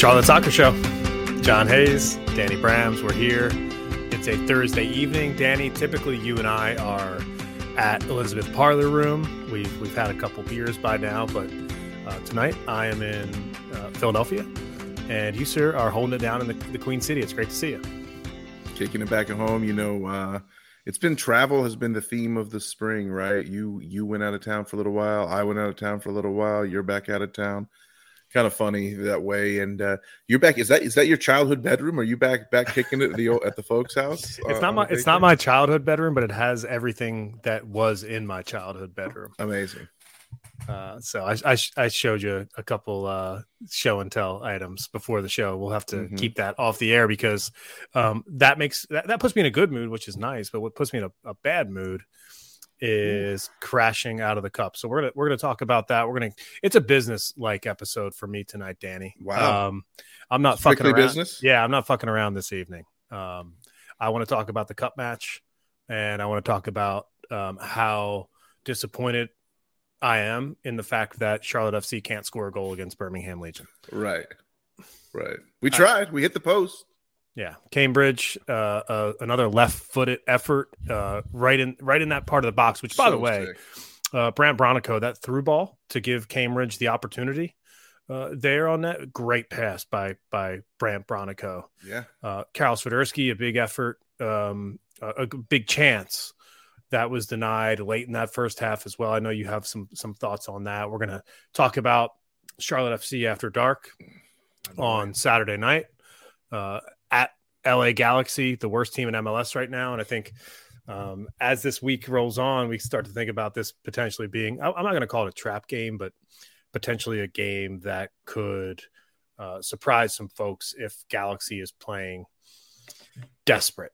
Charlotte Soccer Show. John Hayes, Danny Brams, we're here. It's a Thursday evening. Danny, typically you and I are at Elizabeth Parlor Room. We've we've had a couple beers by now, but uh, tonight I am in uh, Philadelphia, and you sir are holding it down in the, the, Queen City. It's great to see you. Kicking it back at home, you know. Uh, it's been travel has been the theme of the spring, right? You you went out of town for a little while. I went out of town for a little while. You're back out of town kind of funny that way. And uh, you're back. Is that is that your childhood bedroom? Are you back back kicking it at the at the folks' house? It's uh, not my it's not my childhood bedroom, but it has everything that was in my childhood bedroom. Amazing. Uh, so I, I, I showed you a couple uh, show and tell items before the show. We'll have to mm-hmm. keep that off the air because um, that makes that, that puts me in a good mood, which is nice. But what puts me in a, a bad mood is crashing out of the cup. So we're gonna we're gonna talk about that. We're gonna it's a business like episode for me tonight, Danny. Wow. Um, I'm not Strictly fucking around. business. Yeah, I'm not fucking around this evening. Um, I want to talk about the cup match, and I want to talk about um, how disappointed I am in the fact that Charlotte FC can't score a goal against Birmingham Legion. Right. Right. We tried. we hit the post. Yeah, Cambridge, uh, uh, another left-footed effort uh, right in right in that part of the box. Which, by so the way, uh, Brandt Bronico, that through ball to give Cambridge the opportunity uh, there on that great pass by by Brandt Bronico. Yeah, uh, Karol Swiderski, a big effort, um, a, a big chance that was denied late in that first half as well. I know you have some some thoughts on that. We're gonna talk about Charlotte FC after dark on Saturday night. Uh, LA Galaxy, the worst team in MLS right now. And I think um, as this week rolls on, we start to think about this potentially being, I'm not going to call it a trap game, but potentially a game that could uh, surprise some folks if Galaxy is playing desperate.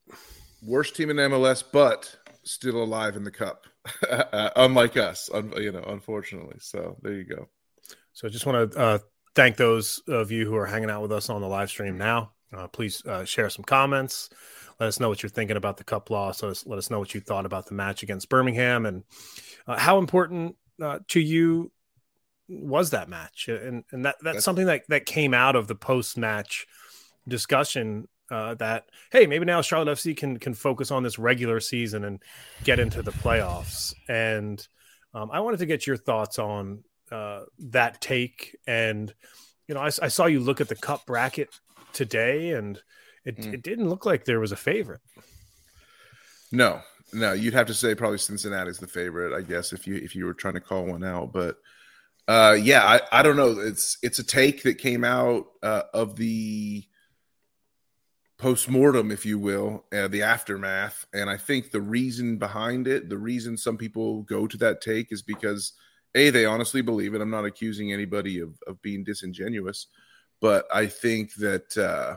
Worst team in MLS, but still alive in the cup, uh, unlike us, un- you know, unfortunately. So there you go. So I just want to uh, thank those of you who are hanging out with us on the live stream now. Uh, please uh, share some comments. Let us know what you're thinking about the cup loss. Let us, let us know what you thought about the match against Birmingham and uh, how important uh, to you was that match. And, and that, that's, that's something that, that came out of the post match discussion uh, that, hey, maybe now Charlotte FC can, can focus on this regular season and get into the playoffs. And um, I wanted to get your thoughts on uh, that take. And, you know, I, I saw you look at the cup bracket today, and it, mm. it didn't look like there was a favorite. No, no, you'd have to say probably Cincinnati's the favorite, I guess, if you if you were trying to call one out. But uh, yeah, I, I don't know. It's it's a take that came out uh, of the post-mortem if you will uh, the aftermath and i think the reason behind it the reason some people go to that take is because a they honestly believe it i'm not accusing anybody of, of being disingenuous but I think that uh,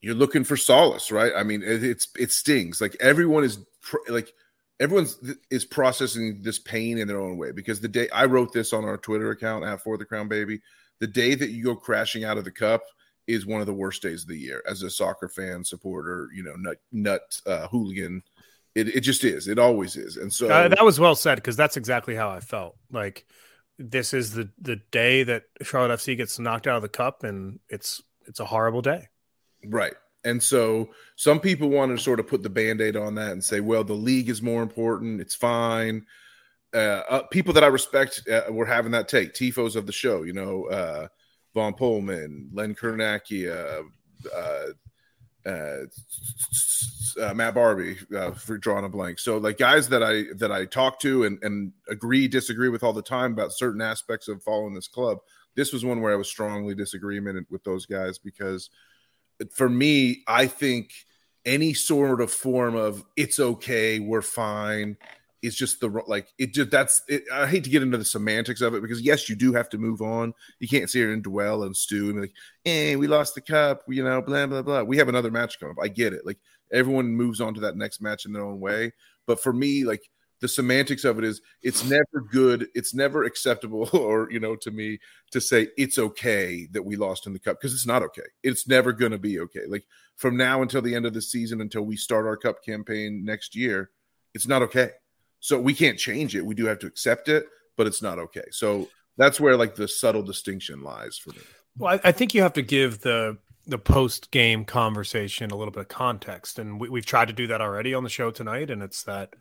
you're looking for solace, right? I mean, it, it's it stings. Like everyone is pr- like everyone's is processing this pain in their own way because the day I wrote this on our Twitter account at For the Crown Baby, the day that you go crashing out of the cup is one of the worst days of the year as a soccer fan, supporter, you know, nut nut uh, hooligan. It, it just is. It always is. And so uh, that was well said because that's exactly how I felt. Like this is the the day that Charlotte FC gets knocked out of the cup, and it's it's a horrible day. Right. And so some people want to sort of put the band-aid on that and say, well, the league is more important. It's fine. Uh, uh, people that I respect uh, were having that take. Tifos of the show, you know, uh, Von Pullman, Len Kernacki, uh, uh, Matt Barbie uh, for drawing a blank. So like guys that I that I talk to and and agree disagree with all the time about certain aspects of following this club. This was one where I was strongly disagreement with those guys because for me, I think any sort of form of it's okay, we're fine is just the like it just that's it, I hate to get into the semantics of it because yes, you do have to move on. You can't sit here and dwell and stew and be like, "Hey, we lost the cup," you know, blah blah blah. We have another match coming up. I get it. Like everyone moves on to that next match in their own way, but for me, like the semantics of it is it's never good it's never acceptable or you know to me to say it's okay that we lost in the cup because it's not okay it's never going to be okay like from now until the end of the season until we start our cup campaign next year it's not okay so we can't change it. We do have to accept it, but it's not okay. So that's where like the subtle distinction lies for me. Well, I, I think you have to give the the post game conversation a little bit of context, and we, have tried to do that already on the show tonight. And it's that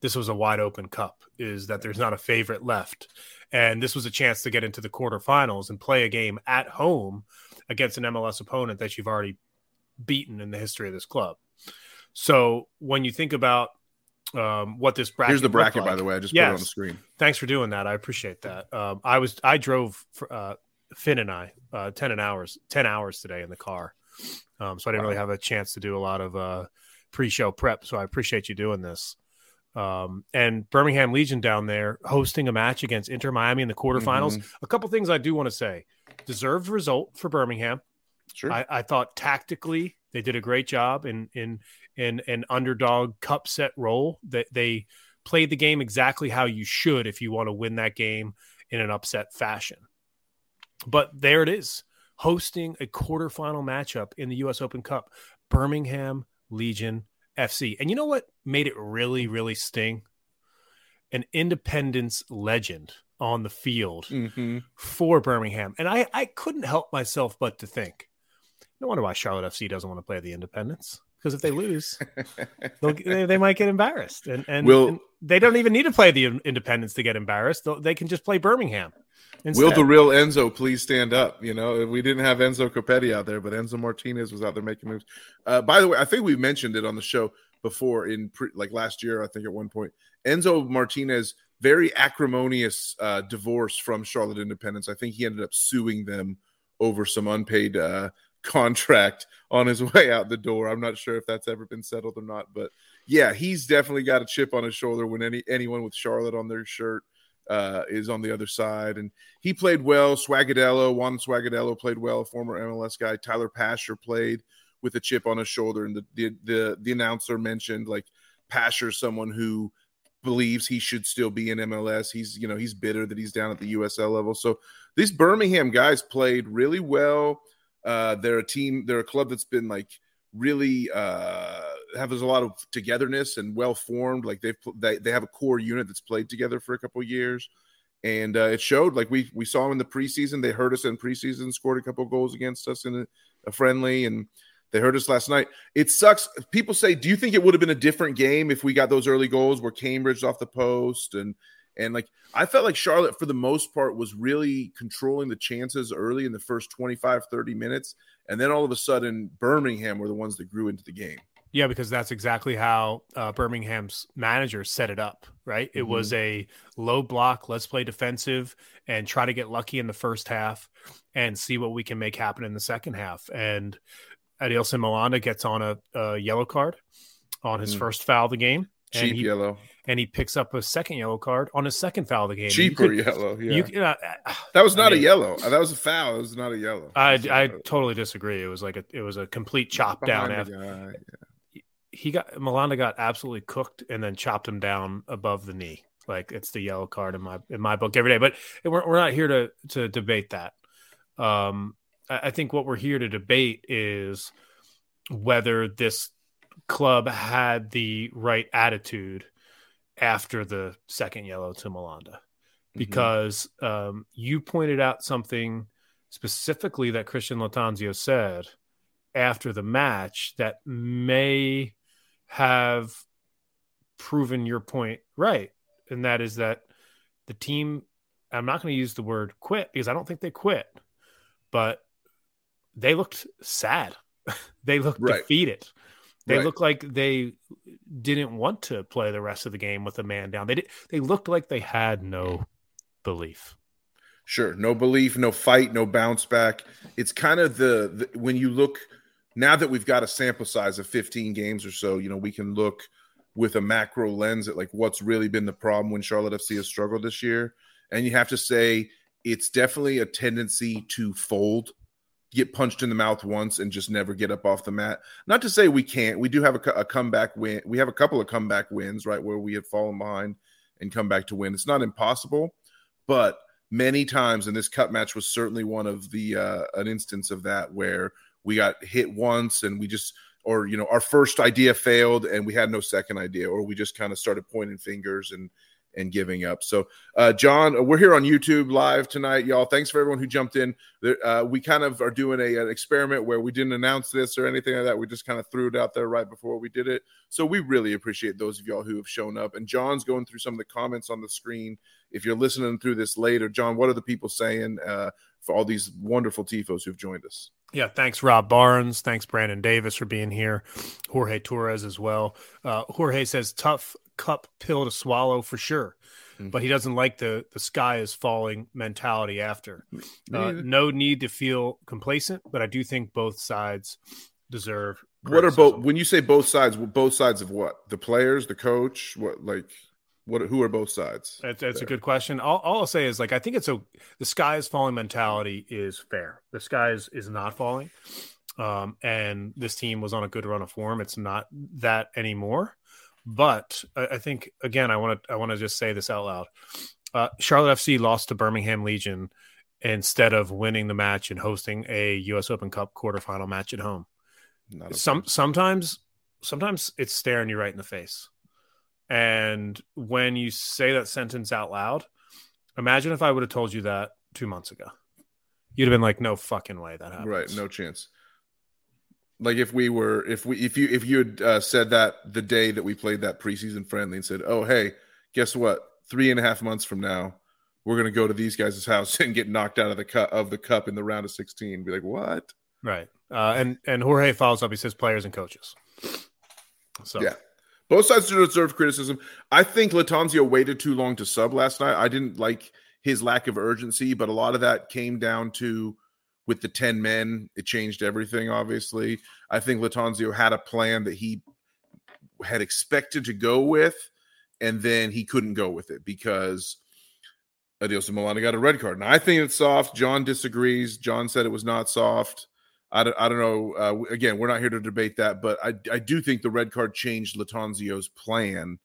this was a wide open cup, is that there's not a favorite left, and this was a chance to get into the quarterfinals and play a game at home against an MLS opponent that you've already beaten in the history of this club. So when you think about um, what this bracket here's the bracket, like, by the way, I just yes, put it on the screen. Thanks for doing that. I appreciate that. Um, I was I drove for, uh, Finn and I uh, ten hours ten hours today in the car, um, so I didn't wow. really have a chance to do a lot of uh, pre-show prep. So I appreciate you doing this. Um, and Birmingham Legion down there hosting a match against Inter Miami in the quarterfinals. Mm-hmm. A couple things I do want to say: deserved result for Birmingham. Sure. I, I, thought tactically they did a great job in in in an underdog cup set role. That they played the game exactly how you should if you want to win that game in an upset fashion. But there it is, hosting a quarterfinal matchup in the U.S. Open Cup, Birmingham Legion FC. And you know what made it really, really sting? An independence legend on the field mm-hmm. for Birmingham. And I, I couldn't help myself but to think, no wonder why Charlotte FC doesn't want to play the independents Because if they lose, they, they, might get embarrassed. And, and, will, and, they don't even need to play the independents to get embarrassed. They can just play Birmingham. Instead. Will the real Enzo please stand up? You know, we didn't have Enzo Copetti out there, but Enzo Martinez was out there making moves. Uh, by the way, I think we mentioned it on the show before in pre, like last year. I think at one point, Enzo Martinez very acrimonious uh, divorce from Charlotte Independence. I think he ended up suing them over some unpaid uh, contract on his way out the door. I'm not sure if that's ever been settled or not, but yeah, he's definitely got a chip on his shoulder when any anyone with Charlotte on their shirt uh, is on the other side. And he played well. Swagadello, Juan Swagadello played well, former MLS guy. Tyler Pasher played with a chip on his shoulder. And the, the, the, the announcer mentioned like Pasher, someone who believes he should still be in MLS. He's, you know, he's bitter that he's down at the USL level. So these Birmingham guys played really well. Uh, they're a team, they're a club that's been like really, uh, have a lot of togetherness and well formed. Like they've they, they have a core unit that's played together for a couple years, and uh, it showed. Like we we saw them in the preseason. They hurt us in preseason, scored a couple goals against us in a, a friendly, and they hurt us last night. It sucks. People say, do you think it would have been a different game if we got those early goals where Cambridge off the post and and like I felt like Charlotte for the most part was really controlling the chances early in the first 25 30 minutes and then all of a sudden Birmingham were the ones that grew into the game. Yeah, because that's exactly how uh, Birmingham's manager set it up, right? It mm-hmm. was a low block, let's play defensive and try to get lucky in the first half and see what we can make happen in the second half. And Adilson Malanda gets on a, a, yellow card on his mm. first foul of the game. Cheap he, yellow. And he picks up a second yellow card on his second foul of the game. Cheaper could, yellow, yeah. You, uh, that was not I mean, a yellow. That was a foul. It was not a yellow. I, I totally disagree. It was like a it was a complete chop down. After, yeah he got Malanda got absolutely cooked and then chopped him down above the knee. Like it's the yellow card in my in my book every day. But we're we're not here to to debate that. Um, I, I think what we're here to debate is whether this club had the right attitude after the second yellow to Malanda. Mm-hmm. Because um, you pointed out something specifically that Christian Lattanzio said after the match that may have proven your point right. And that is that the team, I'm not going to use the word quit because I don't think they quit, but they looked sad. they looked right. defeated. They right. looked like they didn't want to play the rest of the game with a man down. They did, they looked like they had no belief. Sure, no belief, no fight, no bounce back. It's kind of the, the when you look – now that we've got a sample size of 15 games or so, you know, we can look with a macro lens at like what's really been the problem when Charlotte FC has struggled this year. And you have to say it's definitely a tendency to fold, get punched in the mouth once and just never get up off the mat. Not to say we can't. We do have a, a comeback win. We have a couple of comeback wins, right, where we had fallen behind and come back to win. It's not impossible, but many times, and this cup match was certainly one of the uh, an instance of that where we got hit once and we just or you know our first idea failed and we had no second idea or we just kind of started pointing fingers and and giving up. So, uh, John, we're here on YouTube live tonight, y'all. Thanks for everyone who jumped in. Uh, we kind of are doing a, an experiment where we didn't announce this or anything like that. We just kind of threw it out there right before we did it. So, we really appreciate those of y'all who have shown up. And John's going through some of the comments on the screen. If you're listening through this later, John, what are the people saying uh, for all these wonderful tifos who've joined us? Yeah, thanks, Rob Barnes. Thanks, Brandon Davis, for being here. Jorge Torres as well. Uh, Jorge says, tough cup pill to swallow for sure. Mm-hmm. But he doesn't like the the sky is falling mentality after. Uh, no need to feel complacent, but I do think both sides deserve. What are both? When you say both sides, both sides of what? The players, the coach, what like what? Who are both sides? That's, that's a good question. All, all, I'll say is like I think it's a the sky is falling mentality is fair. The sky is is not falling, um, and this team was on a good run of form. It's not that anymore. But I, I think again, I want to I want to just say this out loud. Uh, Charlotte FC lost to Birmingham Legion instead of winning the match and hosting a U.S. Open Cup quarterfinal match at home. Some sometimes sometimes it's staring you right in the face. And when you say that sentence out loud, imagine if I would have told you that two months ago. You'd have been like, no fucking way that happened. Right. No chance. Like if we were, if we, if you, if you had uh, said that the day that we played that preseason friendly and said, oh, hey, guess what? Three and a half months from now, we're going to go to these guys' house and get knocked out of the cup of the cup in the round of 16. Be like, what? Right. Uh, and, and Jorge follows up. He says players and coaches. So, yeah. Both sides do deserve criticism. I think Lattanzio waited too long to sub last night. I didn't like his lack of urgency, but a lot of that came down to with the 10 men, it changed everything, obviously. I think Lattanzio had a plan that he had expected to go with, and then he couldn't go with it because Adilson Malanda got a red card. And I think it's soft. John disagrees. John said it was not soft. I don't, I don't know. Uh, again, we're not here to debate that, but I, I do think the red card changed Lattanzio's plan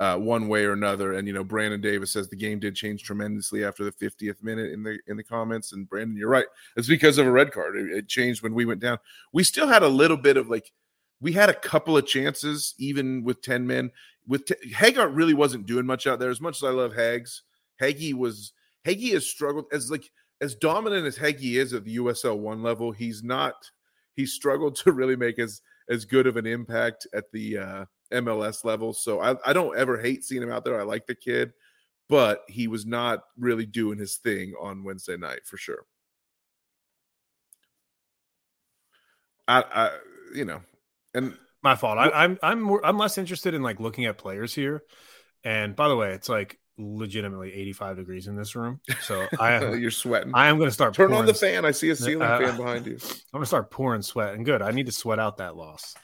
uh, one way or another. And you know, Brandon Davis says the game did change tremendously after the 50th minute in the in the comments. And Brandon, you're right. It's because of a red card. It, it changed when we went down. We still had a little bit of like we had a couple of chances even with 10 men. With t- Hegardt really wasn't doing much out there. As much as I love Hags, Haggy was Haggy has struggled as like as dominant as Haggy is at the USL one level. He's not. He struggled to really make as as good of an impact at the uh, MLS level. So I, I don't ever hate seeing him out there. I like the kid, but he was not really doing his thing on Wednesday night for sure. I, I you know, and my fault. I, I'm I'm more, I'm less interested in like looking at players here. And by the way, it's like legitimately 85 degrees in this room. So I you're sweating. I am going to start turn on the fan. I see a ceiling uh, fan behind you. I'm going to start pouring sweat and good. I need to sweat out that loss.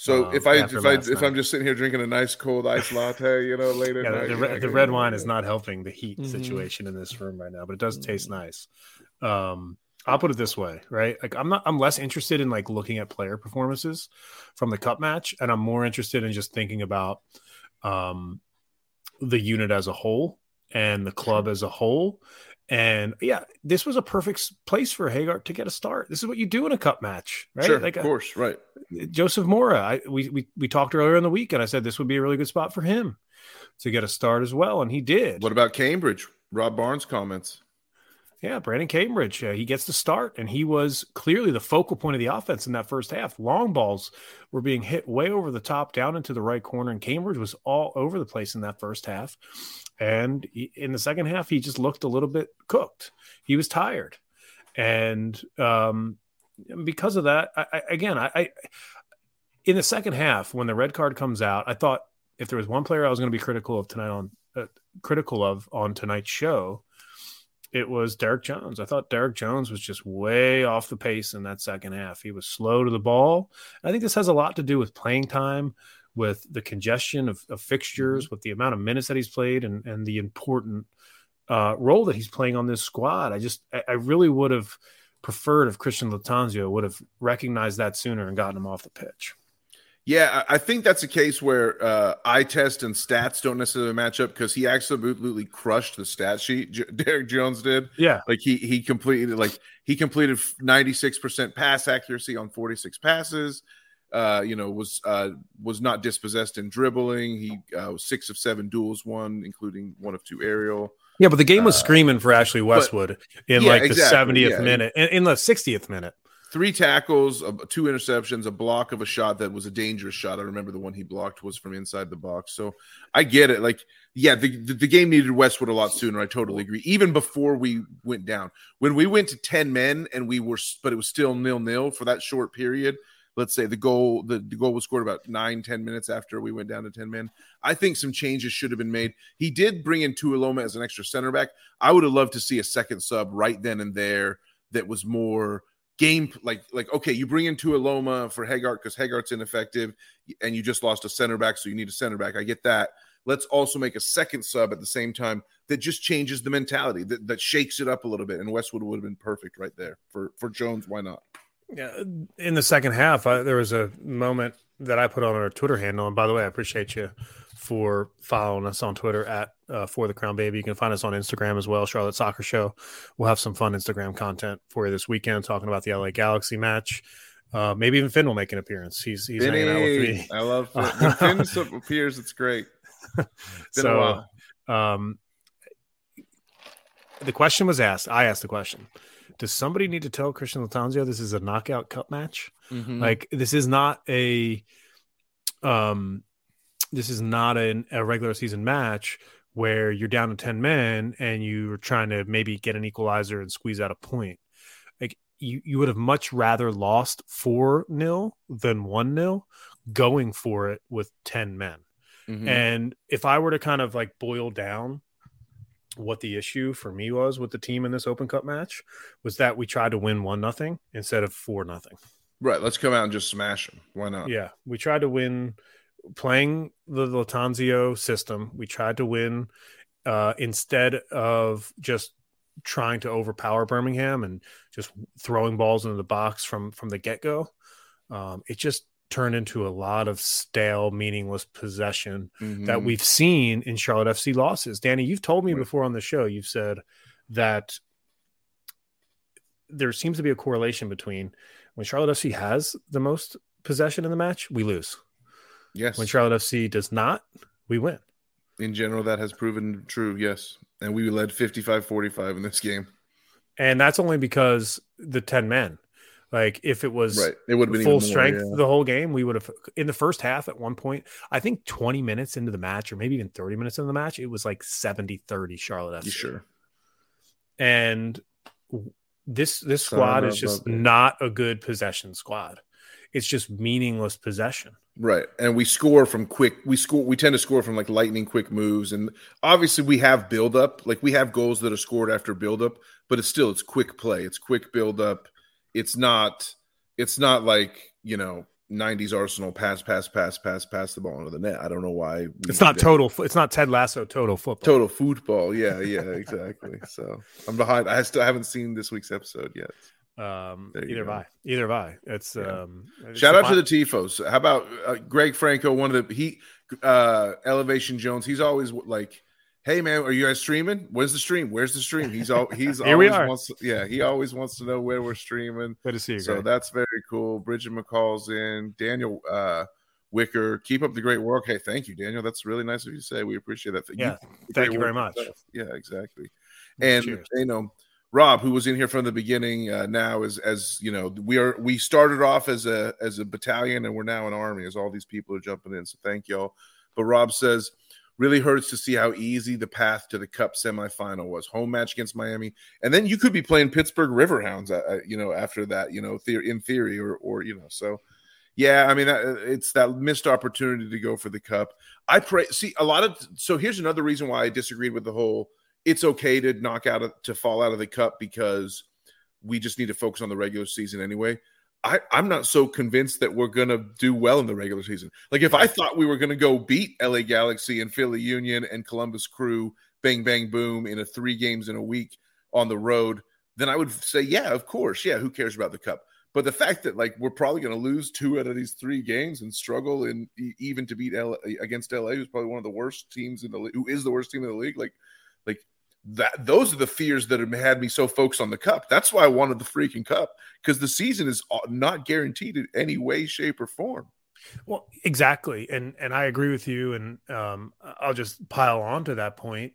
So um, if I if I if I'm just sitting here drinking a nice cold ice latte, you know, later, yeah, the, the, the, red wine is not helping the heat mm-hmm. situation in this room right now, but it does taste mm-hmm. nice. Um, I'll put it this way, right? Like I'm not I'm less interested in like looking at player performances from the cup match, and I'm more interested in just thinking about um the unit as a whole and the club as a whole and yeah, this was a perfect place for Hegardt to get a start. This is what you do in a cup match, right? Sure, like of uh, course, right. Uh, Joseph Mora, I, we, we we talked earlier in the week, and I said this would be a really good spot for him to get a start as well, and he did. What about Cambridge? Rob Barnes comments. Yeah, Brandon Cambridge, uh, he gets the start, and he was clearly the focal point of the offense in that first half. Long balls were being hit way over the top, down into the right corner, and Cambridge was all over the place in that first half. And he, in the second half, he just looked a little bit cooked. He was tired, and um, because of that, I, I, again, I, I in the second half when the red card comes out, I thought if there was one player I was going to be critical of tonight on uh, critical of on tonight's show it was Derrick Jones. I thought Derrick Jones was just way off the pace in that second half. He was slow to the ball. I think this has a lot to do with playing time, with the congestion of, of fixtures, mm-hmm. with the amount of minutes that he's played, and and the important uh, role that he's playing on this squad. I just I, I really would have preferred if Christian Lattanzio would have recognized that sooner and gotten him off the pitch. Yeah, I think that's a case where uh, eye test and stats don't necessarily match up because he absolutely crushed the stat sheet. J- Derrick Jones did. Yeah, like he he completed like he completed ninety six percent pass accuracy on forty six passes. uh, you know, was uh, was not dispossessed in dribbling. He uh, was six of seven duels won, including one of two aerial. Yeah, but the game was uh, screaming for Ashley Westwood but, in yeah, like the exactly, 70th yeah. minute, in, in the 60th minute three tackles, two interceptions, a block of a shot that was a dangerous shot. I remember the one he blocked was from inside the box. So I get it. Like, yeah, the, the, the, game needed Westwood a lot sooner. I totally agree. Even before we went down, when we went to 10 men and we were, but it was still nil nil for that short period. Let's say the goal, the, the goal was scored about nine, 10 minutes after we went down to 10 men. I think some changes should have been made. He did bring in Tuiloma as an extra center back. I would have loved to see a second sub right then and there that was more game like like okay you bring in Tuiloma for Hegardt because Hegardt's ineffective and you just lost a center back so you need a center back. I get that. Let's also make a second sub at the same time that just changes the mentality that, that shakes it up a little bit and Westwood would have been perfect right there for for Jones why not? Yeah in the second half I, there was a moment that I put on our Twitter handle and by the way I appreciate you for following us on Twitter at uh, for the Crown Baby. You can find us on Instagram as well, Charlotte Soccer Show. We'll have some fun Instagram content for you this weekend, talking about the LA Galaxy match. Uh, maybe even Finn will make an appearance. He's he's Finny, hanging out with me. I love Finn. when Finn appears. It's great. so, um, the question was asked. I asked the question: Does somebody need to tell Christian Lattanzio this is a knockout cup match? Mm-hmm. Like this is not a um this is not an, a regular season match where you're down to 10 men and you're trying to maybe get an equalizer and squeeze out a point. Like you, you would have much rather lost 4 nil than 1 nil going for it with 10 men. Mm-hmm. And if I were to kind of like boil down what the issue for me was with the team in this Open Cup match was that we tried to win one nothing instead of four nothing. Right. Let's come out and just smash them. Why not? Yeah. We tried to win playing the Lattanzio system. We tried to win uh, instead of just trying to overpower Birmingham and just throwing balls into the box from from the get go. Um, it just turned into a lot of stale, meaningless possession mm-hmm. that we've seen in Charlotte FC losses. Danny, you've told me before on the show. You've said that there seems to be a correlation between when Charlotte FC has the most possession in the match, we lose. Yes. When Charlotte FC does not, we win. In general, that has proven true. Yes. And we led 55 45 in this game. And that's only because the 10 men. Like if it was right, it would have been full strength yeah. the whole game. We would have in the first half at one point. I think 20 minutes into the match, or maybe even 30 minutes into the match, it was like 70 30 Charlotte FC. Sure. And this this squad is just not a good possession squad. It's just meaningless possession. Right. And we score from quick we score we tend to score from like lightning quick moves and obviously we have build up. Like we have goals that are scored after build up, but it's still it's quick play. It's quick build up. It's not it's not like, you know, 90s Arsenal pass pass pass pass pass the ball into the net. I don't know why. It's not total it's not Ted Lasso total football. Total football. Yeah, yeah, exactly. so, I'm behind I still haven't seen this week's episode yet. Um, either by either by. It's yeah. um. Shout out to the tifos. How about uh, Greg Franco? One of the he uh Elevation Jones. He's always like, "Hey man, are you guys streaming? Where's the stream? Where's the stream?" He's all he's Here always we are. wants. To, yeah, he always wants to know where we're streaming. Good to see you. So Greg. that's very cool. Bridget McCall's in. Daniel uh Wicker, keep up the great work. Hey, thank you, Daniel. That's really nice of you to say. We appreciate that. Yeah, you, thank you very much. Yeah, exactly. And Cheers. you know Rob, who was in here from the beginning, uh, now is as you know, we are we started off as a as a battalion and we're now an army as all these people are jumping in. So thank y'all. But Rob says, really hurts to see how easy the path to the Cup semifinal was. Home match against Miami, and then you could be playing Pittsburgh Riverhounds, uh, uh you know, after that, you know, in theory, or or you know, so yeah, I mean, it's that missed opportunity to go for the Cup. I pray. See, a lot of so here's another reason why I disagreed with the whole it's okay to knock out of, to fall out of the cup because we just need to focus on the regular season anyway. I, I'm not so convinced that we're gonna do well in the regular season. Like if I thought we were gonna go beat LA Galaxy and Philly Union and Columbus Crew, bang bang boom, in a three games in a week on the road, then I would say, yeah, of course, yeah. Who cares about the cup? But the fact that like we're probably going to lose two out of these three games and struggle in even to beat LA against LA, who's probably one of the worst teams in the league, who is the worst team in the league, like like that those are the fears that have had me so focused on the cup. That's why I wanted the freaking cup because the season is not guaranteed in any way, shape, or form. Well, exactly, and and I agree with you, and um, I'll just pile on to that point.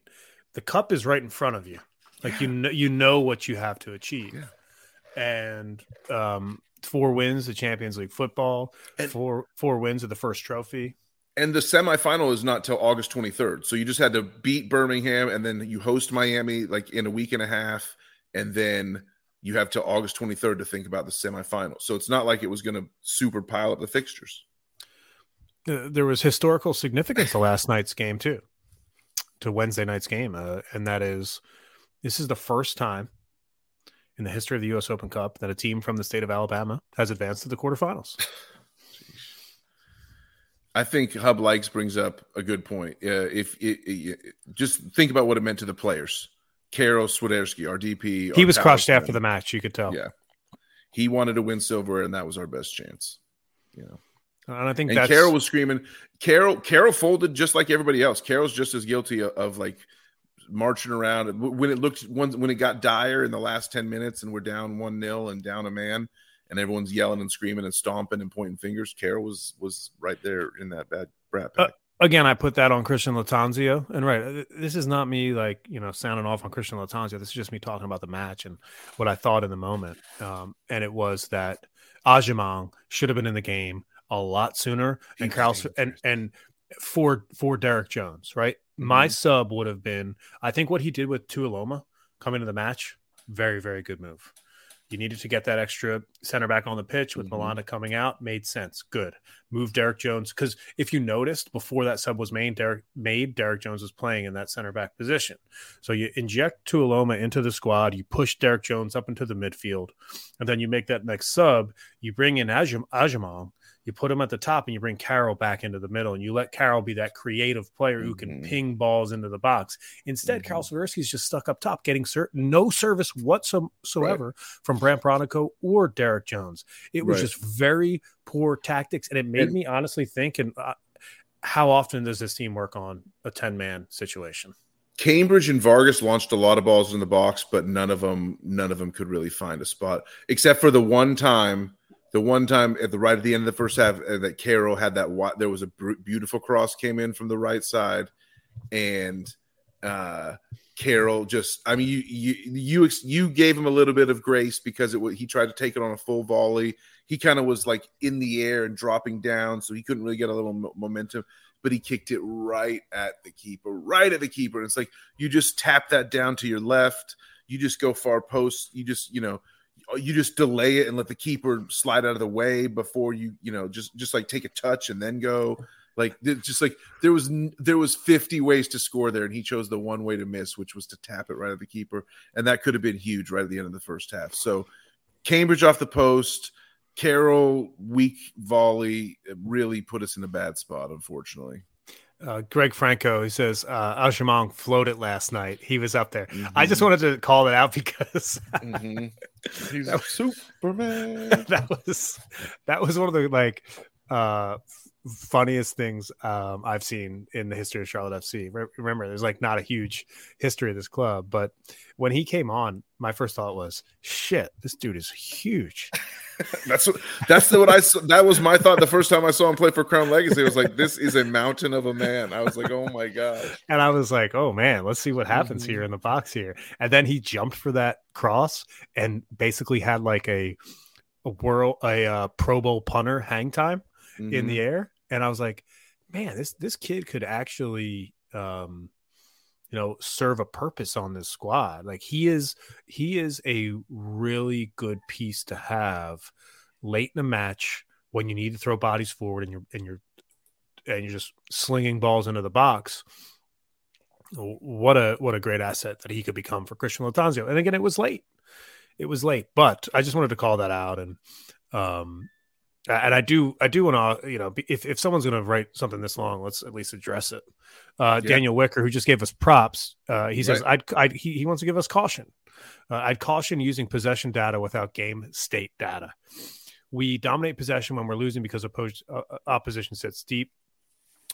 The cup is right in front of you, like yeah. you know, you know what you have to achieve, yeah. and um, four wins, the Champions League football, and, four four wins of the first trophy. And the semifinal is not till August 23rd. So you just had to beat Birmingham and then you host Miami like in a week and a half. And then you have till August 23rd to think about the semifinal. So it's not like it was going to super pile up the fixtures. There was historical significance to last night's game, too, to Wednesday night's game. Uh, and that is this is the first time in the history of the U.S. Open Cup that a team from the state of Alabama has advanced to the quarterfinals. I think Hub Likes brings up a good point. Uh, if it, it, just think about what it meant to the players. Karol Swiderski, our DP, he was crushed after the match. You could tell. Yeah, he wanted to win silver, and that was our best chance. You know, and I think and Karol was screaming. Karol, Karol folded just like everybody else. Karol's just as guilty of, of like marching around when it looked when when it got dire in the last ten minutes, and we're down one 0 and down a man and everyone's yelling and screaming and stomping and pointing fingers. Karol was was right there in that bad brat uh, again, I put that on Christian Lattanzio, and right, uh, this is not me like you know sounding off on Christian Lattanzio. This is just me talking about the match and what I thought in the moment. Um, and it was that Agyemang should have been in the game a lot sooner, and Carl and and for for Derrick Jones, right? Mm-hmm. My sub would have been, I think, what he did with Tuiloma coming to the match, very very good move. You needed to get that extra center back on the pitch with mm coming out. Made sense. Good. Move Derrick Jones because if you noticed before that sub was made, Derrick made Derrick Jones was playing in that center back position. So you inject Tuiloma into the squad. You push Derrick Jones up into the midfield, and then you make that next sub. You bring in Ajam you put him at the top and you bring Karol back into the middle and you let Karol be that creative player who can mm-hmm. ping balls into the box. Instead, mm-hmm. Swiderski's just stuck up top, getting certain no service whatsoever right. from Brandt Bronico or Derrick Jones. It was right. just very poor tactics, and it made and, me honestly think. And uh, how often does this team work on a ten man situation? Cambridge and Vargas launched a lot of balls in the box, but none of them none of them could really find a spot, except for the one time the one time at the right at the end of the first half uh, that Karol had that there was a beautiful cross came in from the right side, and uh, Karol just I mean you you you you gave him a little bit of grace because it he tried to take it on a full volley. He kind of was like in the air and dropping down, so he couldn't really get a little momentum. But he kicked it right at the keeper, right at the keeper. And it's like you just tap that down to your left. You just go far post. You just you know Uh, you just delay it and let the keeper slide out of the way before you you know just just like take a touch and then go. Like just like there was there was 50 ways to score there and he chose the one way to miss which was to tap it right at the keeper and that could have been huge right at the end of the first half. So cambridge off the post Karol weak volley really put us in a bad spot unfortunately uh, Greg Franco, he says uh, Agyemang floated last night. He was up there. Mm-hmm. I just wanted to call it out because mm-hmm. he's a Superman. that was that was one of the like uh, funniest things um, I've seen in the history of Charlotte FC. Remember, there's like not a huge history of this club, but when he came on, my first thought was, "Shit, this dude is huge." that's what that's the, what I that was my thought the first time I saw him play for Crown Legacy. I was like, "This is a mountain of a man." I was like, "Oh my god!" And I was like, "Oh man, let's see what happens mm-hmm. here in the box here." And then he jumped for that cross and basically had like a a world a uh, Pro Bowl punter hang time mm-hmm. in the mm-hmm. air and I was like, man, this this kid could actually um you know serve a purpose on this squad. Like he is he is a really good piece to have late in a match when you need to throw bodies forward and you're and you're and you're just slinging balls into the box. What a what a great asset that he could become for Christian Lattanzio. And again, it was late. It was late, but I just wanted to call that out and um and I do I do want to you know if, if someone's going to write something this long, let's at least address it. Uh, yeah. Daniel Wicker, who just gave us props, uh, he says right. I'd, I'd he, he wants to give us caution. Uh, I'd caution using possession data without game state data. We dominate possession when we're losing because opposed, uh, uh, opposition sits deep.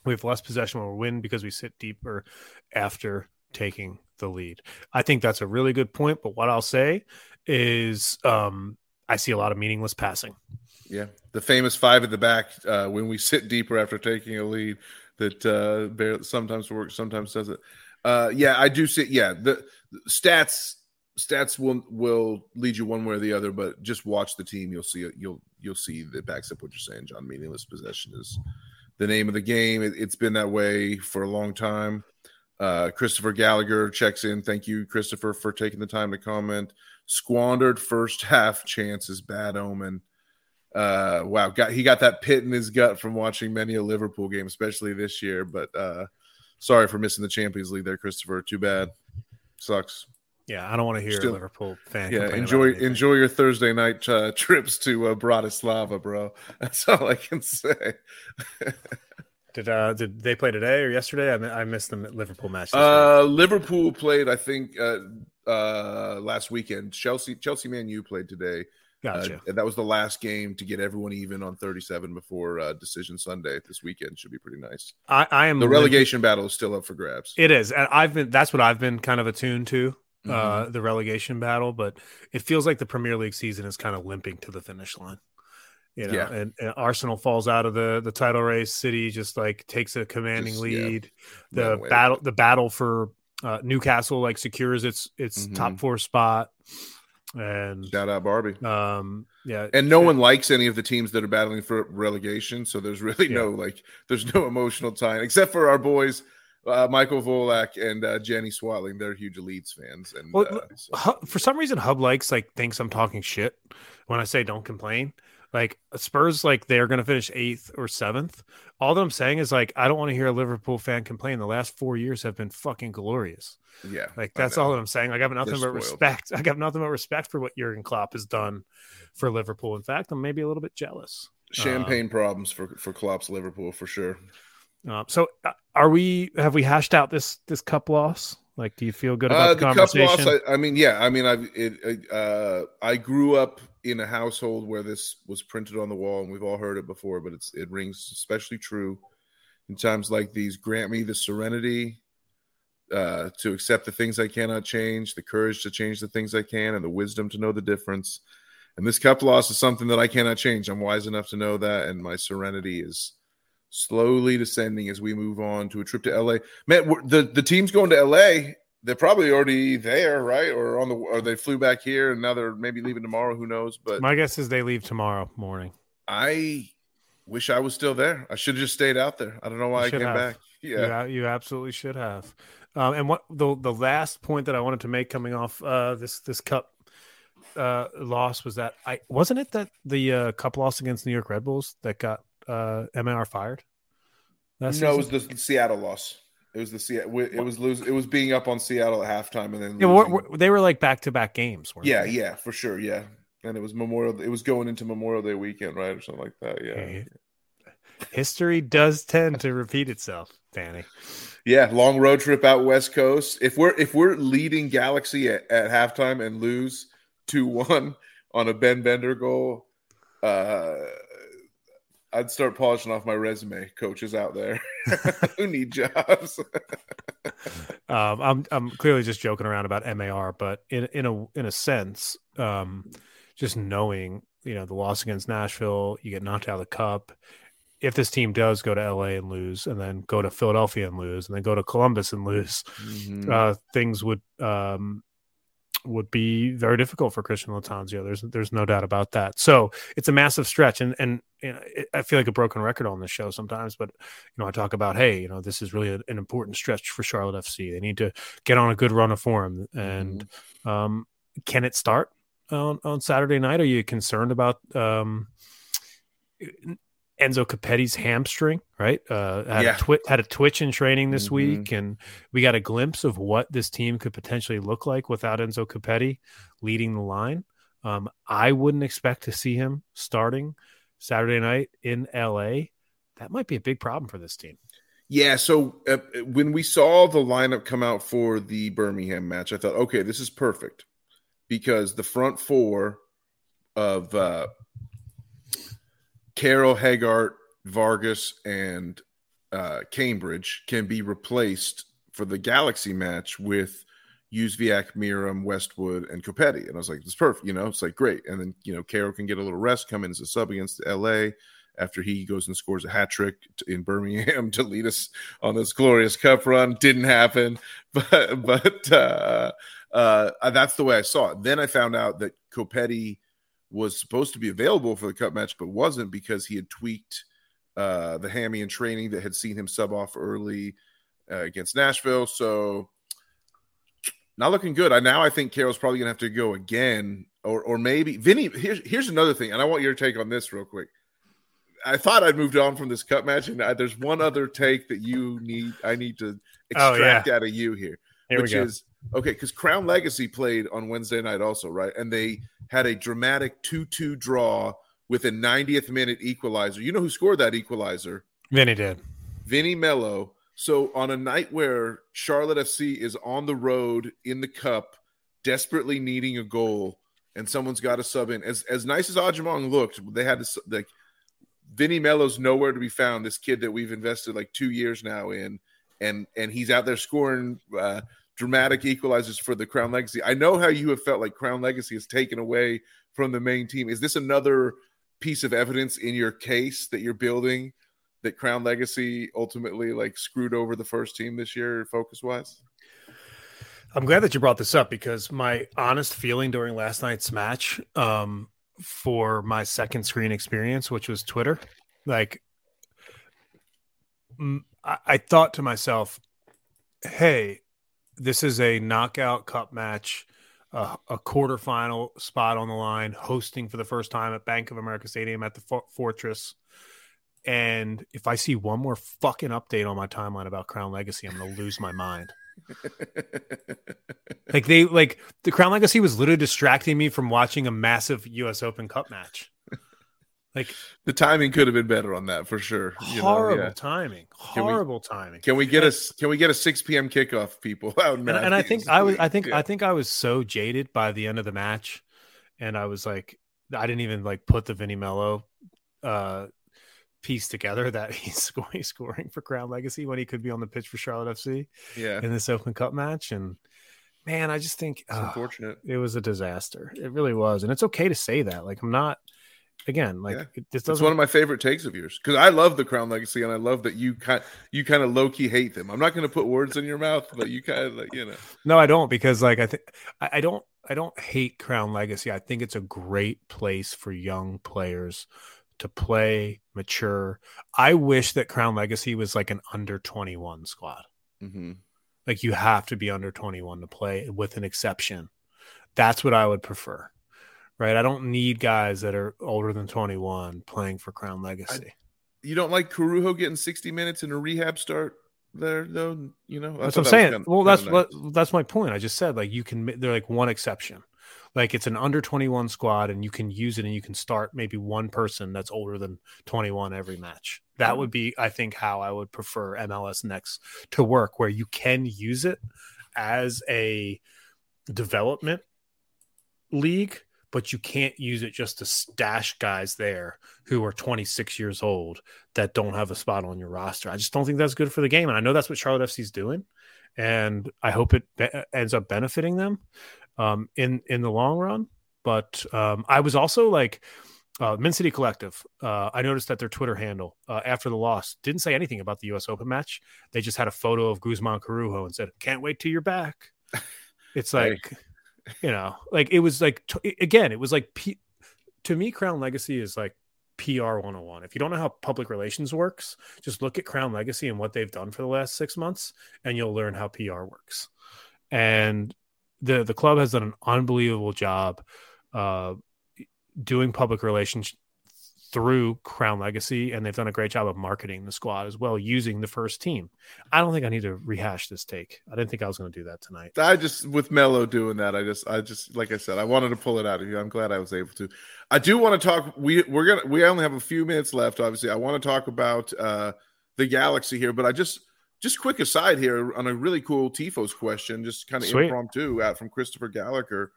We have less possession when we win because we sit deeper after taking the lead. I think that's a really good point. But what I'll say is, um, I see a lot of meaningless passing. Yeah, the famous five at the back uh, when we sit deeper after taking a lead that uh, sometimes works, sometimes doesn't. Uh, yeah, I do see. Yeah, the, stats stats will will lead you one way or the other, but just watch the team. You'll see it. You'll you'll see that backs up what you're saying. John, meaningless possession is the name of the game. It, has been that way for a long time. Uh, Christopher Gallagher checks in. Thank you, Christopher, for taking the time to comment. Squandered first half chances, bad omen. Uh, wow, got he got that pit in his gut from watching many a Liverpool game, especially this year. But uh, sorry for missing the Champions League there, Christopher. Too bad. Sucks. Yeah, I don't want to hear Still, Liverpool fan. Yeah, enjoy enjoy your Thursday night uh, trips to uh, Bratislava, bro. That's all I can say. did uh did they play today or yesterday? I, I missed the Liverpool match. Uh, Liverpool played, I think, uh, uh, last weekend. Chelsea Chelsea Man U played today. Gotcha. Uh, that was the last game to get everyone even on 37 before uh, decision Sunday. This weekend should be pretty nice. I, I am the relegation battle is still up for grabs. It is, and I've been. That's what I've been kind of attuned to mm-hmm. uh, the relegation battle, but it feels like the Premier League season is kind of limping to the finish line. You know, yeah. and, and, Arsenal falls out of the the title race. City just like takes a commanding just, lead. Yeah. The battle, the battle for uh, Newcastle like secures its its mm-hmm. top four spot. And shout out Barbie. Um, yeah, and no one likes any of the teams that are battling for relegation. So there's really yeah. no like, there's no emotional tie except for our boys uh, Michael Volak and uh, Jenny Swatling. They're huge Leeds fans, and well, uh, so. for some reason, Hub likes like thinks I'm talking shit when I say don't complain. Like Spurs, like they're going to finish eighth or seventh. All that I'm saying is like I don't want to hear a Liverpool fan complain. The last four years have been fucking glorious. Yeah, like that's all that I'm saying. Like, I have nothing they're but spoiled. respect. I have nothing but respect for what Jurgen Klopp has done for Liverpool. In fact, I'm maybe a little bit jealous. Champagne uh, problems for for Klopp's Liverpool for sure. Uh, so, uh, are we? Have we hashed out this this cup loss? Like, do you feel good about uh, the, the conversation? Cup loss, I, I, mean, yeah. I mean, I've it, uh, I grew up in a household where this was printed on the wall, and we've all heard it before, but it's it rings especially true in times like these. Grant me the serenity uh, to accept the things I cannot change, the courage to change the things I can, and the wisdom to know the difference. And this cup loss is something that I cannot change. I'm wise enough to know that, and my serenity is slowly descending as we move on to a trip to LA. Man, the the team's going to LA. They're probably already there, right? Or on the or they flew back here and now they're maybe leaving tomorrow. Who knows? But my guess is they leave tomorrow morning. I wish I was still there. I should have just stayed out there. I don't know why I came have. back. Yeah, you, you absolutely should have. Um, and what the the last point that I wanted to make coming off uh, this this cup uh, loss was that I wasn't it that the uh, cup loss against New York Red Bulls that got uh, fired? no, season? it was the Seattle loss. It was the Seattle. It was lose. It was being up on Seattle at halftime and then yeah, we're, we're, they were like back to back games. Yeah, they? yeah, for sure. Yeah, and it was Memorial. It was going into Memorial Day weekend, right, or something like that. Yeah. History does tend to repeat itself, Danny. Yeah, long road trip out West Coast. If we're if we're leading Galaxy at, at halftime and lose two one on a Ben Bender goal, uh, I'd start polishing off my resume. Coaches out there who need jobs. um, I'm I'm clearly just joking around about MAR, but in in a in a sense, um, just knowing you know the loss against Nashville, you get knocked out of the cup. If this team does go to LA and lose, and then go to Philadelphia and lose, and then go to Columbus and lose, mm-hmm. uh, things would um, would be very difficult for Christian Lattanzio. There's there's no doubt about that. So it's a massive stretch, and and you know, it, I feel like a broken record on this show sometimes. But you know, I talk about hey, you know, this is really a, an important stretch for Charlotte FC. They need to get on a good run of form, and mm-hmm. um, can it start on on Saturday night? Are you concerned about um, Enzo Copetti's hamstring, right? Uh, had, yeah. a twi- had a twitch in training this mm-hmm. week, and we got a glimpse of what this team could potentially look like without Enzo Copetti leading the line. Um, I wouldn't expect to see him starting Saturday night in LA. That might be a big problem for this team. Yeah. So uh, when we saw the lineup come out for the Birmingham match, I thought, okay, this is perfect because the front four of uh, Karol, Hegardt, Vargas, and uh, Cambridge can be replaced for the Galaxy match with Jóźwiak, Meram, Westwood, and Copetti. And I was like, "This perfect." You know, it's like great. And then you know, Caro can get a little rest, come in as a sub against L.A. After he goes and scores a hat trick in Birmingham to lead us on this glorious cup run, didn't happen, but but uh, uh, that's the way I saw it. Then I found out that Copetti was supposed to be available for the cup match, but wasn't because he had tweaked uh, the hammy in training that had seen him sub off early uh, against Nashville. So not looking good. I now I think Karol's probably gonna have to go again, or or maybe Vinny. Here's here's another thing, and I want your take on this real quick. I thought I'd moved on from this cup match, and I, there's one other take that you need. I need to extract oh, yeah. out of you here, here which is okay because Crown Legacy played on Wednesday night also, right? And they had a dramatic two-two draw with a 90th minute equalizer. You know who scored that equalizer? Vinny did. Vinny Mello so on a night where Charlotte FC is on the road in the cup, desperately needing a goal, and someone's got to sub in. As as nice as Agyemang looked, they had this like Vinny Mello's nowhere to be found. This kid that we've invested like two years now in, and and he's out there scoring uh, dramatic equalizers for the Crown Legacy. I know how you have felt like Crown Legacy is taken away from the main team. Is this another piece of evidence in your case that you're building that Crown Legacy ultimately like screwed over the first team this year, focus wise? I'm glad that you brought this up because my honest feeling during last night's match, um, for my second screen experience, which was Twitter, like I, I thought to myself, "Hey, this is a knockout cup match." Uh, a quarterfinal spot on the line, hosting for the first time at Bank of America Stadium at the For- Fortress. And if I see one more fucking update on my timeline about Crown Legacy, I'm gonna lose my mind. like they like the Crown Legacy was literally distracting me from watching a massive US Open Cup match. Like the timing could have been better on that for sure. Horrible know, yeah. timing. Horrible can we, timing. Can we get a can we get a six p.m. kickoff, people? and, and, I think I was I think yeah. I think I was so jaded by the end of the match, and I was like I didn't even like put the Vinny Mello uh piece together that he's scoring, scoring for Crown Legacy when he could be on the pitch for Charlotte FC. Yeah, in this Open Cup match, and man, I just think it's unfortunate. It was a disaster. It really was, and it's okay to say that. Like I'm not. Again, like yeah. it, this doesn't. It's one of my favorite takes of yours because I love the Crown Legacy and I love that you kind you kind of low key hate them. I'm not going to put words in your mouth, but you kind of like you know. No, I don't because like I think I, I don't I don't hate Crown Legacy. I think it's a great place for young players to play, mature. I wish that Crown Legacy was like an under 21 squad. Mm-hmm. Like you have to be under 21 to play with an exception. That's what I would prefer. Right. I don't need guys that are older than 21 playing for Crown Legacy. I, you don't like Corujo getting 60 minutes in a rehab start there though, you know? That's what I'm saying. Kind of, well, that's what that's my point. I just said like you can they're like one exception like it's an under 21 squad and you can use it and you can start maybe one person that's older than 21 every match. That would mm-hmm. be, I think, how I would prefer MLS next to work, where you can use it as a development league, but you can't use it just to stash guys there who are 26 years old that don't have a spot on your roster. I just don't think that's good for the game. And I know that's what Charlotte FC is doing. And I hope it be- ends up benefiting them um, in in the long run. But um, I was also like uh, Mint City Collective. Uh, I noticed that their Twitter handle uh, after the loss didn't say anything about the U.S. Open match. They just had a photo of Guzman Corujo and said, "Can't wait till you're back." It's like, you know, like it was like t- again, it was like P- to me, Crown Legacy is like PR 101. If you don't know how public relations works, just look at Crown Legacy and what they've done for the last six months, and you'll learn how PR works. And the the club has done an unbelievable job uh, doing public relations through Crown Legacy, and they've done a great job of marketing the squad as well, using the first team. I don't think I need to rehash this take. I didn't think I was going to do that tonight. I just with Mello doing that, I just, I just, like I said, I wanted to pull it out of you. I'm glad I was able to. I do want to talk. We we're gonna we only have a few minutes left. Obviously, I want to talk about uh, the Galaxy here, but I just just quick aside here on a really cool Tifos question, just kind of Sweet. impromptu out from Christopher Gallagher.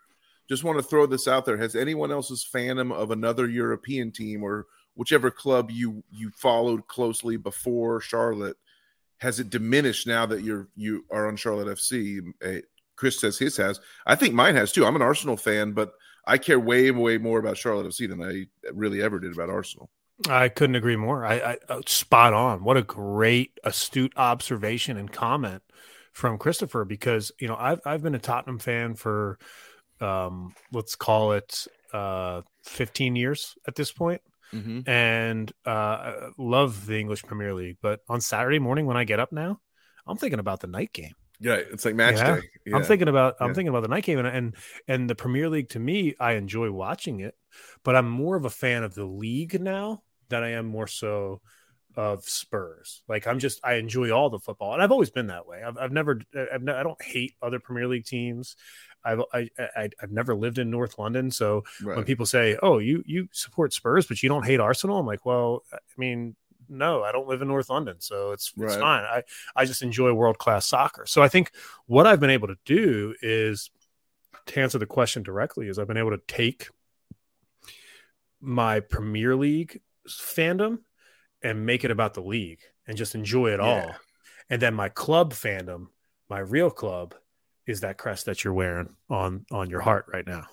Just want to throw this out there. Has anyone else's fandom of another European team or whichever club you you followed closely before Charlotte has it diminished now that you're you are on Charlotte FC? Chris says his has. I think mine has too. I'm an Arsenal fan, but I care way, way more about Charlotte FC than I really ever did about Arsenal. I couldn't agree more. I, I uh, spot on. What a great, astute observation and comment from Christopher. Because you know, I've I've been a Tottenham fan for, um, let's call it, uh, 15 years at this point. Mm-hmm. and uh, love the English Premier League. But on Saturday morning when I get up now, I'm thinking about the night game. Yeah, it's like match yeah. day. Yeah. I'm thinking about I'm yeah. thinking about the night game and, and and the Premier League to me, I enjoy watching it, but I'm more of a fan of the league now than I am more so of Spurs. Like I'm just I enjoy all the football, and I've always been that way. I've, I've never I've ne- I don't hate other Premier League teams. I've I, I have never lived in North London, so right. when people say, "Oh, you you support Spurs, but you don't hate Arsenal," I'm like, "Well, I mean, no, I don't live in North London, so it's right. it's fine. I I just enjoy world class soccer. So I think what I've been able to do is to answer the question directly is I've been able to take my Premier League fandom and make it about the league and just enjoy it yeah. all. And then my club fandom, my real club, is that crest that you're wearing on on your heart right now.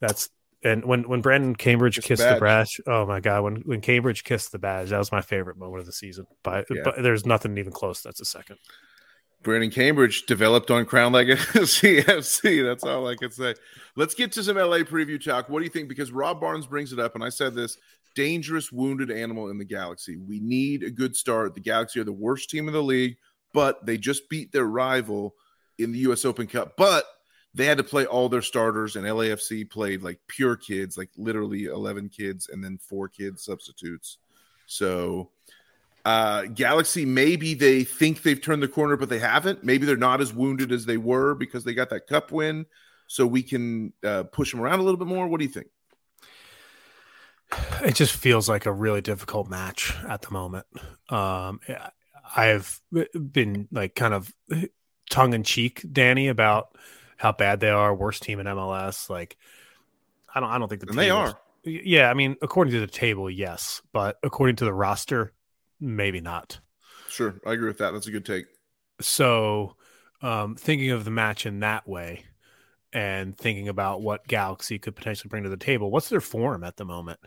That's and when when Brandon Cambridge kissed the, the badge, oh my god, when when Cambridge kissed the badge, that was my favorite moment of the season. But, yeah. but there's nothing even close. That's a second. Brandon Cambridge developed on Crown Legacy FC. That's all I can say. Let's get to some LA preview talk. What do you think? Because Rob Barnes brings it up, and I said this dangerous wounded animal in the Galaxy. We need a good start. The Galaxy are the worst team in the league, but they just beat their rival in the U.S. Open Cup. But they had to play all their starters, and LAFC played like pure kids, like literally 11 kids, and then four kids substitutes. So, uh, Galaxy, maybe they think they've turned the corner, but they haven't. Maybe they're not as wounded as they were because they got that cup win. So we can uh, push them around a little bit more. What do you think? It just feels like a really difficult match at the moment. Um, I've been like kind of tongue in cheek, Danny, about how bad they are, worst team in MLS. Like, I don't, I don't think the they are. Yeah, I mean, according to the table, yes, but according to the roster, maybe not. Sure, I agree with that. That's a good take. So, um, thinking of the match in that way, and thinking about what Galaxy could potentially bring to the table, what's their form at the moment?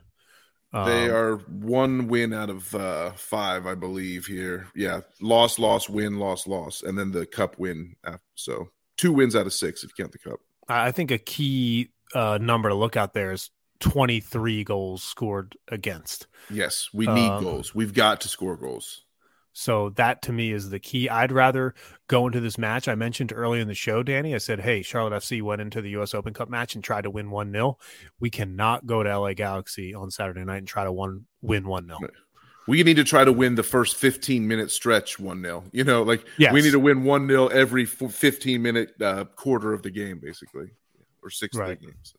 They um, are one win out of uh, five, I believe. Here, yeah, loss, loss, win, loss, loss, and then the cup win. After, so two wins out of six if you count the cup. I think a key uh, number to look out there is 23 goals scored against. Yes, we need um, goals. We've got to score goals. So that to me is the key. I'd rather go into this match. I mentioned early in the show, Danny. I said, "Hey, Charlotte FC went into the U.S. Open Cup match and tried to win one 0 We cannot go to LA Galaxy on Saturday night and try to one win one 0 we need to try to win the first 15 minute stretch 1 0. You know, like yes. we need to win 1 0 every 15 minute uh, quarter of the game, basically, or six right. games.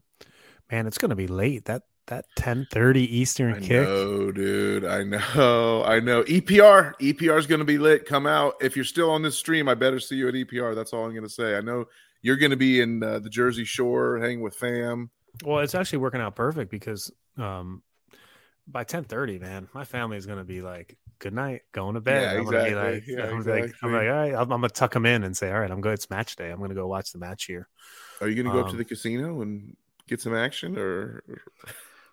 Man, it's going to be late. That that 10:30 Eastern I kick. Oh, dude, I know, I know. EPR, EPR is going to be lit. Come out if you're still on this stream. I better see you at EPR. That's all I'm going to say. I know you're going to be in uh, the Jersey Shore, hanging with fam. Well, it's actually working out perfect because um, by 10:30, man, my family is going to be like, "Good night, going to bed." Yeah, I'm exactly. Gonna be like, yeah, I'm, exactly. like I'm like, all right, I'm, I'm, gonna tuck them in and say, "All right, I'm good. It's match day. I'm going to go watch the match here." Are you going to go um, up to um, the casino and get some action, or?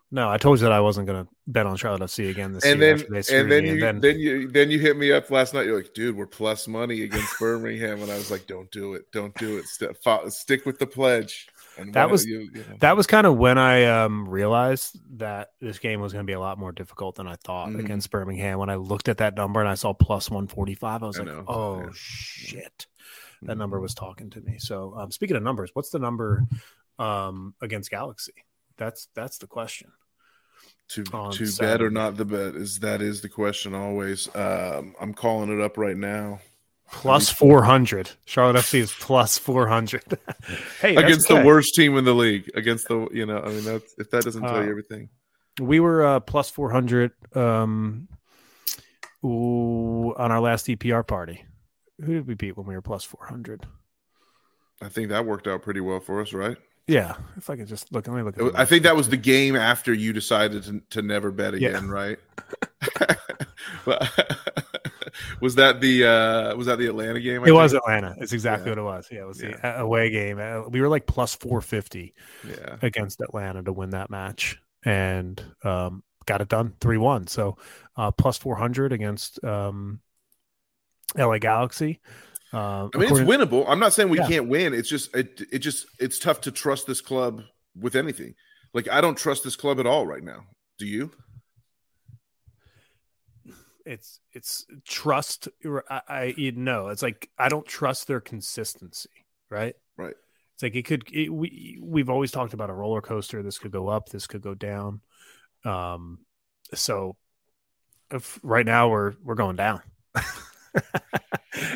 No, I told you that I wasn't going to bet on Charlotte FC again this and year. Then, and then, you, and then, then you then you hit me up last night. You're like, dude, we're plus money against Birmingham, and I was like, don't do it, don't do it. St- stick with the pledge. And that was you, you know. that was kind of when I um, realized that this game was going to be a lot more difficult than I thought mm-hmm. against Birmingham. When I looked at that number and I saw plus one forty five, I was I like, know. oh yeah. shit, that mm-hmm. number was talking to me. So um, speaking of numbers, what's the number um, against Galaxy? That's that's the question. To to bet or not the bet is that is the question always. Um, I'm calling it up right now. Plus 400. Charlotte FC is plus 400. hey, against okay. the worst team in the league. Against the, you know, I mean, that's, if that doesn't tell uh, you everything. We were uh, plus 400 um, ooh, on our last EPR party. Who did we beat when we were plus 400? I think that worked out pretty well for us, right? Yeah, if I could just look, let me look. I think that was the game after you decided to, to never bet again, yeah. right? was that the uh was that the Atlanta game? I it think? was Atlanta. It's exactly yeah. what it was. Yeah, it was yeah. the away game. Uh, we were like plus four fifty. Yeah. against Atlanta to win that match, and um, got it done three one. So uh, plus four hundred against um, LA Galaxy. Uh, I mean, it's winnable. I'm not saying we yeah. can't win. It's just it it just it's tough to trust this club with anything. Like I don't trust this club at all right now. Do you? It's it's trust. I, I you know it's like I don't trust their consistency. Right. Right. It's like it could. It, we we've always talked about a roller coaster. This could go up. This could go down. Um. So, if right now we're we're going down.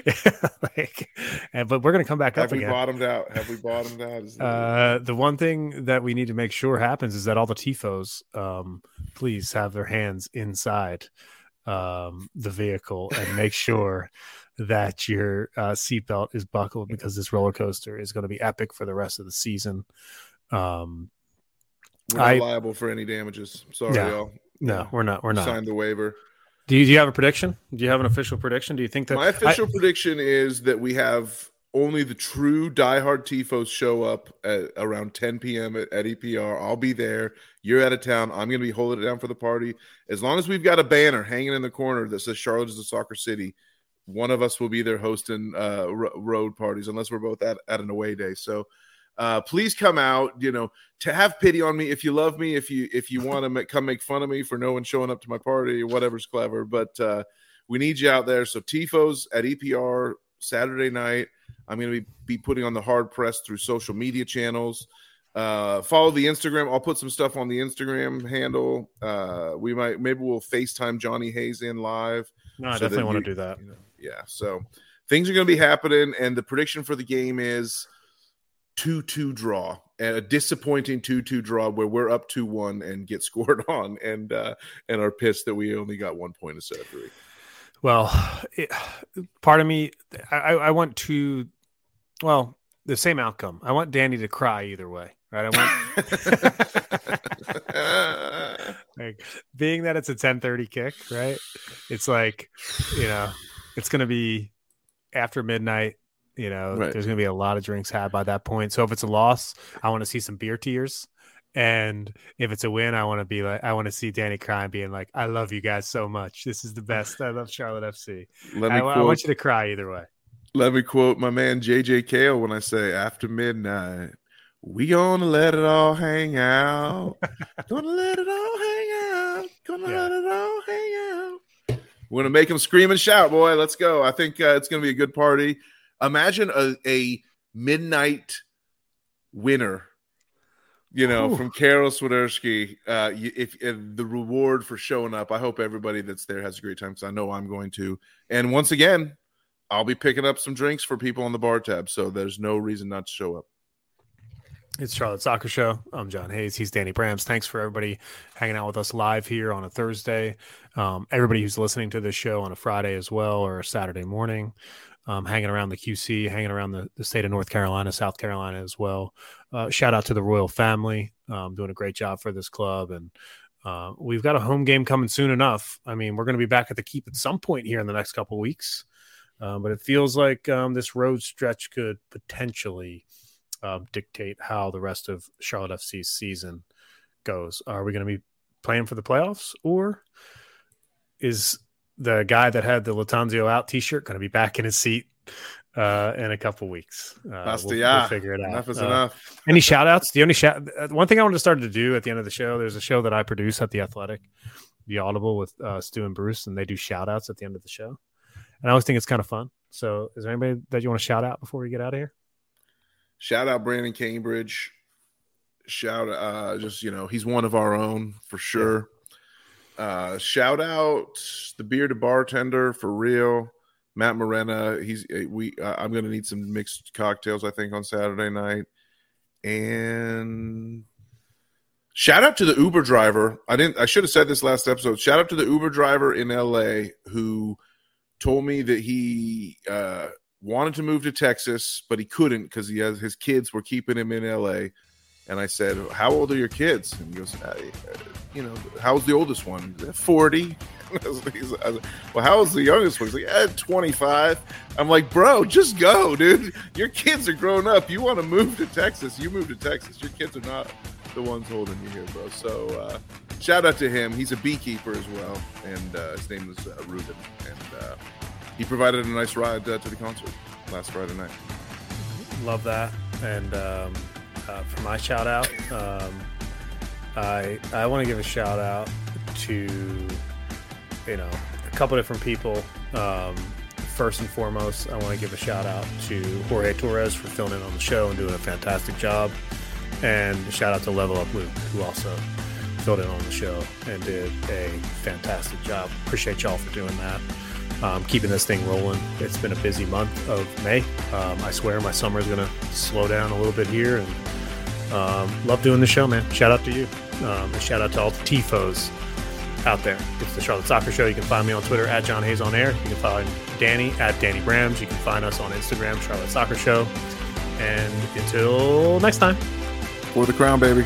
like, and, but we're going to come back up. have up we again. bottomed out? Have we bottomed out? Uh, the one thing that we need to make sure happens is that all the tifos, um, please have their hands inside um, the vehicle and make sure that your uh, seatbelt is buckled because this roller coaster is going to be epic for the rest of the season. Um, we're not I, liable for any damages. Sorry, no, y'all. No, we're not. We're not. Signed the waiver. Do you, do you have a prediction? Do you have an official prediction? Do you think that my official I, prediction is that we have only the true diehard tifos show up at around 10 p.m. At, at EPR. I'll be there. You're out of town. I'm going to be holding it down for the party. As long as we've got a banner hanging in the corner that says Charlotte is a soccer city, one of us will be there hosting uh, road parties, unless we're both at, at an away day. So uh, please come out. You know, to have pity on me if you love me, if you if you want to make, come make fun of me for no one showing up to my party or whatever's clever. But uh, we need you out there. So tifos at EPR Saturday night. I'm going to be, be putting on the hard press through social media channels. Uh, follow the Instagram. I'll put some stuff on the Instagram handle. Uh, we might maybe we'll FaceTime Johnny Hayes in live. No, I so definitely want to do that. You know, yeah. So things are going to be happening, and the prediction for the game is 2 2 draw, a disappointing 2 2 draw where we're up 2 1 and get scored on and uh, and are pissed that we only got one point instead of three. Well, it, part of me, I, I want to, well, the same outcome. I want Danny to cry either way, right? I want, like, being that it's a 1030 kick, right? It's like, you know, it's going to be after midnight you know, right. there's going to be a lot of drinks had by that point. So if it's a loss, I want to see some beer tears. And if it's a win, I want to be like, I want to see Danny crying, being like, I love you guys so much. This is the best. I love Charlotte FC. Let me I, quote, I want you to cry either way. Let me quote my man JJ Cale when I say, after midnight, we gonna let it all hang out. gonna let it all hang out. Gonna yeah. let it all hang out. We're gonna make them scream and shout, boy. Let's go. I think uh, it's gonna be a good party. Imagine a, a midnight winner, you know, Ooh. from Karol Swiderski. Uh, if, if, the reward for showing up, I hope everybody that's there has a great time because I know I'm going to. And once again, I'll be picking up some drinks for people on the bar tab, so there's no reason not to show up. It's Charlotte Soccer Show. I'm John Hayes. He's Danny Brams. Thanks for everybody hanging out with us live here on a Thursday. Um, everybody who's listening to this show on a Friday as well or a Saturday morning um, hanging around the QC, hanging around the, the state of North Carolina, South Carolina as well. Uh, shout out to the royal family, um, doing a great job for this club. And uh, we've got a home game coming soon enough. I mean, we're going to be back at the keep at some point here in the next couple weeks. Uh, but it feels like um, this road stretch could potentially uh, dictate how the rest of Charlotte FC's season goes. Are we going to be playing for the playoffs or is the guy that had the Lattanzio out T-shirt going to be back in his seat uh, in a couple weeks. Uh, That's we'll, the yeah. We'll figure it out. Enough is uh, enough. any shout outs? Have any shout? Uh, one thing I wanted to start to do at the end of the show. There's a show that I produce at the Athletic, the Audible with uh, Stu and Bruce, and they do shout outs at the end of the show. And I always think it's kind of fun. So, is there anybody that you want to shout out before we get out of here? Shout out Brandon Cambridge. Shout uh just you know he's one of our own for sure. Uh, shout out the bearded bartender for real, Matt Morena. He's eh, we. Uh, I'm gonna need some mixed cocktails. I think on Saturday night, and shout out to the Uber driver. I didn't. I should have said this last episode. Shout out to the Uber driver in L.A. who told me that he uh, wanted to move to Texas, but he couldn't because he has his kids were keeping him in L.A. And I said, "How old are your kids?" And he goes, uh, "You know, how's the oldest one? 40." well, how's the youngest one? He's like, eh, 25. I'm like, bro, just go, dude. Your kids are grown up. You want to move to Texas? You move to Texas. Your kids are not the ones holding you here, bro. So, uh, shout out to him. He's a beekeeper as well, and uh, his name is uh, Ruben, and uh, he provided a nice ride uh, to the concert last Friday night. Love that, and um, uh, for my shout out, um, I I want to give a shout out to you know a couple different people. Um, first and foremost, I want to give a shout out to Jorge Torres for filling in on the show and doing a fantastic job. And a shout out to Level Up Luke, who also filled in on the show and did a fantastic job. Appreciate y'all for doing that. Um, keeping this thing rolling. It's been a busy month of May. Um, I swear my summer is going to slow down a little bit here. And um, love doing the show, man. Shout out to you. Um, shout out to all the TIFOs out there. It's the Charlotte Soccer Show. You can find me on Twitter at John Hayes on Air. You can find Danny at Danny Brams. You can find us on Instagram, Charlotte Soccer Show. And until next time. For the crown, baby.